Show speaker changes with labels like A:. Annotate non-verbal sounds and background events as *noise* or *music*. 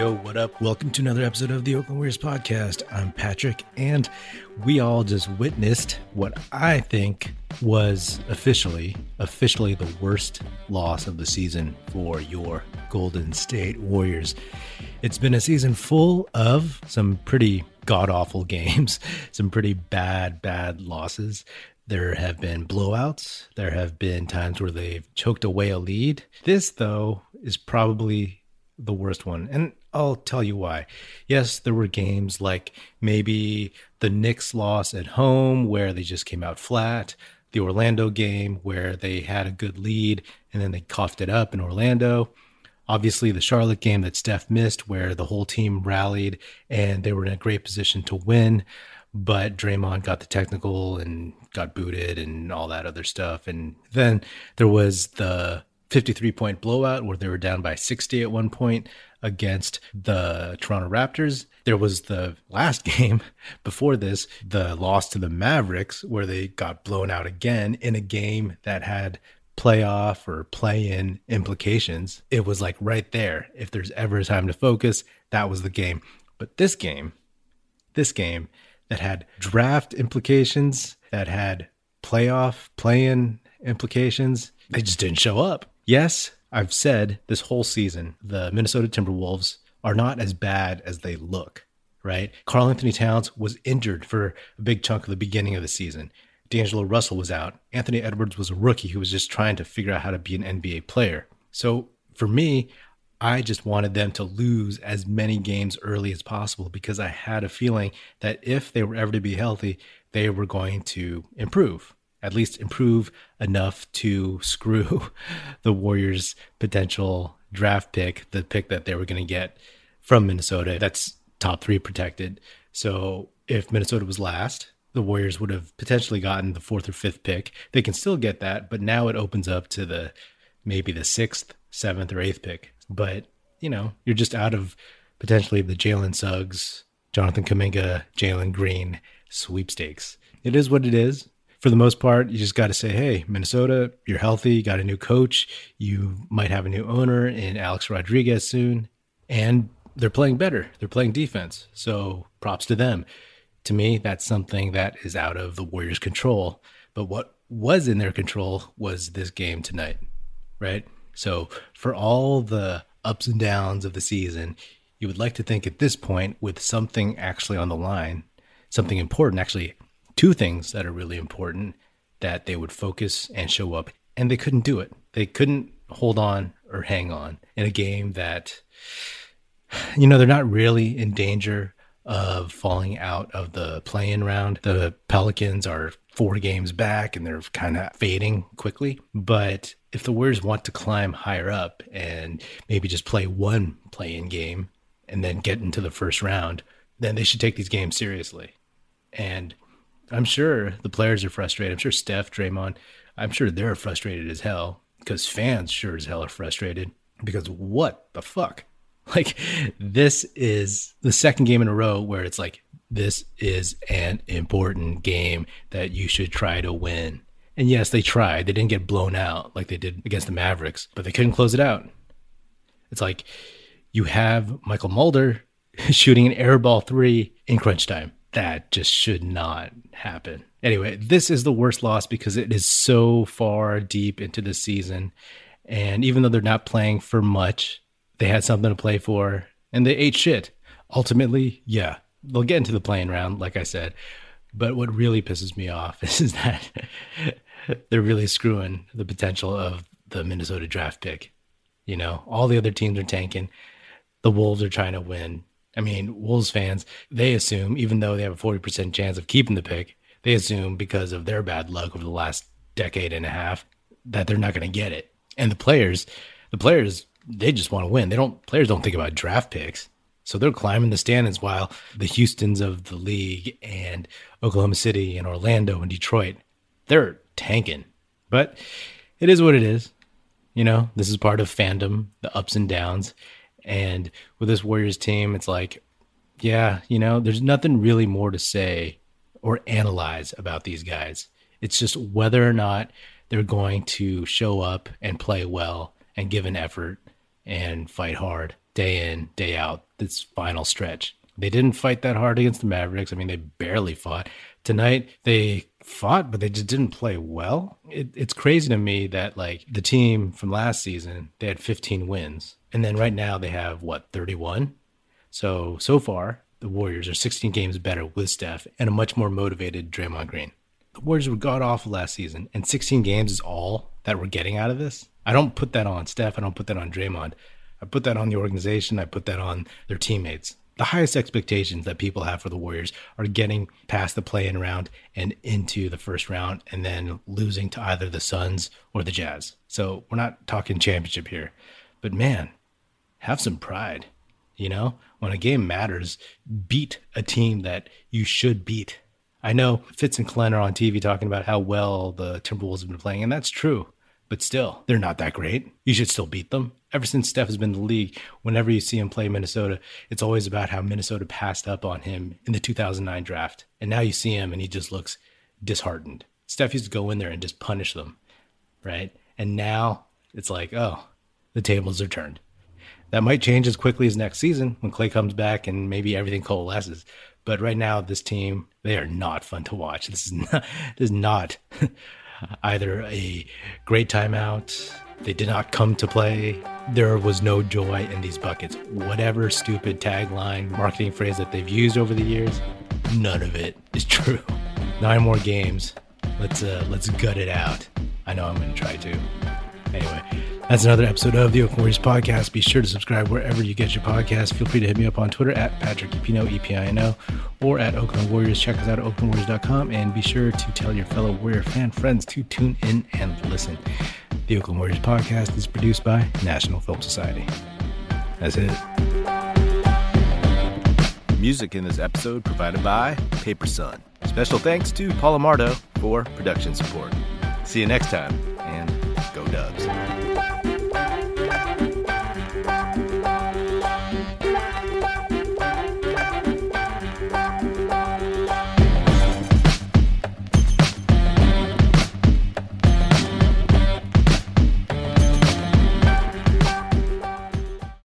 A: Yo, what up? Welcome to another episode of the Oakland Warriors podcast. I'm Patrick, and we all just witnessed what I think was officially, officially the worst loss of the season for your Golden State Warriors. It's been a season full of some pretty god awful *laughs* games, some pretty bad, bad losses. There have been blowouts. There have been times where they've choked away a lead. This, though, is probably the worst one. And I'll tell you why. Yes, there were games like maybe the Knicks loss at home where they just came out flat, the Orlando game where they had a good lead and then they coughed it up in Orlando. Obviously, the Charlotte game that Steph missed where the whole team rallied and they were in a great position to win but Draymond got the technical and got booted and all that other stuff. And then there was the 53 point blowout where they were down by 60 at one point against the Toronto Raptors. There was the last *laughs* game before this, the loss to the Mavericks, where they got blown out again in a game that had playoff or play in implications. It was like right there. If there's ever a time to focus, that was the game. But this game, this game, that had draft implications, that had playoff play in implications. They just didn't show up. Yes, I've said this whole season the Minnesota Timberwolves are not as bad as they look, right? Karl-Anthony Towns was injured for a big chunk of the beginning of the season. D'Angelo Russell was out. Anthony Edwards was a rookie who was just trying to figure out how to be an NBA player. So for me, I just wanted them to lose as many games early as possible because I had a feeling that if they were ever to be healthy, they were going to improve, at least improve enough to *laughs* screw the Warriors' potential draft pick, the pick that they were going to get from Minnesota. That's top three protected. So if Minnesota was last, the Warriors would have potentially gotten the fourth or fifth pick. They can still get that, but now it opens up to the maybe the sixth, seventh, or eighth pick but you know, you're just out of potentially the Jalen Suggs, Jonathan Kuminga, Jalen Green sweepstakes. It is what it is. For the most part, you just got to say, hey, Minnesota, you're healthy, you got a new coach, you might have a new owner in Alex Rodriguez soon, and they're playing better. They're playing defense. So props to them. To me, that's something that is out of the Warriors' control. But what was in their control was this game tonight, right? So, for all the ups and downs of the season, you would like to think at this point, with something actually on the line, something important, actually, two things that are really important, that they would focus and show up. And they couldn't do it. They couldn't hold on or hang on in a game that, you know, they're not really in danger of falling out of the play in round. The Pelicans are four games back and they're kind of fading quickly. But if the Warriors want to climb higher up and maybe just play one play in game and then get into the first round, then they should take these games seriously. And I'm sure the players are frustrated. I'm sure Steph, Draymond, I'm sure they're frustrated as hell because fans sure as hell are frustrated because what the fuck? *laughs* Like, this is the second game in a row where it's like, this is an important game that you should try to win. And yes, they tried. They didn't get blown out like they did against the Mavericks, but they couldn't close it out. It's like you have Mychal Mulder *laughs* shooting an air ball three in crunch time. That just should not happen. Anyway, this is the worst loss because it is so far deep into the season. And even though they're not playing for much, they had something to play for and they ate shit. Ultimately, yeah, they'll get into the play in round, like I said. But what really pisses me off *laughs* is that *laughs* they're really screwing the potential of the Minnesota draft pick. You know, all the other teams are tanking. The Wolves are trying to win. I mean, Wolves fans, they assume, even though they have a 40% chance of keeping the pick, they assume because of their bad luck over the last decade and a half that they're not going to get it. And the players, the players, they just want to win. They don't, players don't think about draft picks. So they're climbing the standings while the Houstons of the league and Oklahoma City and Orlando and Detroit, they're tanking. But it is what it is. You know, this is part of fandom, the ups and downs. And with this Warriors team, it's like, yeah, you know, there's nothing really more to say or analyze about these guys. It's just whether or not they're going to show up and play well and give an effort and fight hard day in, day out, this final stretch. They didn't fight that hard against the Mavericks. I mean, they barely fought. Tonight, they fought, but they just didn't play well. It, it's crazy to me that, like, the team from last season, they had 15 wins. And then right now, they have, what, 31? So, so far, the Warriors are 16 games better with Steph and a much more motivated Draymond Green. The Warriors were god awful last season, and 16 games is all that we're getting out of this. I don't put that on Steph. I don't put that on Draymond. I put that on the organization. I put that on their teammates. The highest expectations that people have for the Warriors are getting past the play in round and into the first round and then losing to either the Suns or the Jazz. So we're not talking championship here. But man, have some pride. You know, when a game matters, beat a team that you should beat. I know Fitz and Glenn are on TV talking about how well the Timberwolves have been playing, and that's true. But still, they're not that great. You should still beat them. Ever since Steph has been in the league, whenever you see him play Minnesota, it's always about how Minnesota passed up on him in the 2009 draft. And now you see him and he just looks disheartened. Steph used to go in there and just punish them, right? And now it's like, oh, the tables are turned. That might change as quickly as next season when Clay comes back and maybe everything coalesces. But right now, this team, they are not fun to watch. This is *laughs* not, this is not *laughs* either a great timeout, they did not come to play, there was no joy in these buckets. Whatever stupid tagline, marketing phrase that they've used over the years, none of it is *laughs* true. Nine more games. Let's uh, let's gut it out. I know I'm going to try to. Anyway, that's another episode of the Oakland Warriors podcast. Be sure to subscribe wherever you get your podcast. Feel free to hit me up on Twitter at Patrick Epino, E-P-I-N-O, or at Oakland Warriors. Check us out at oaklandwarriors.com and be sure to tell your fellow Warrior fan friends to tune in and listen. The Oakland Warriors podcast is produced by National Film Society. That's it.
B: Music in this episode provided by Paper Sun. Special thanks to Paul Amardo for production support. See you next time, and go Dubs.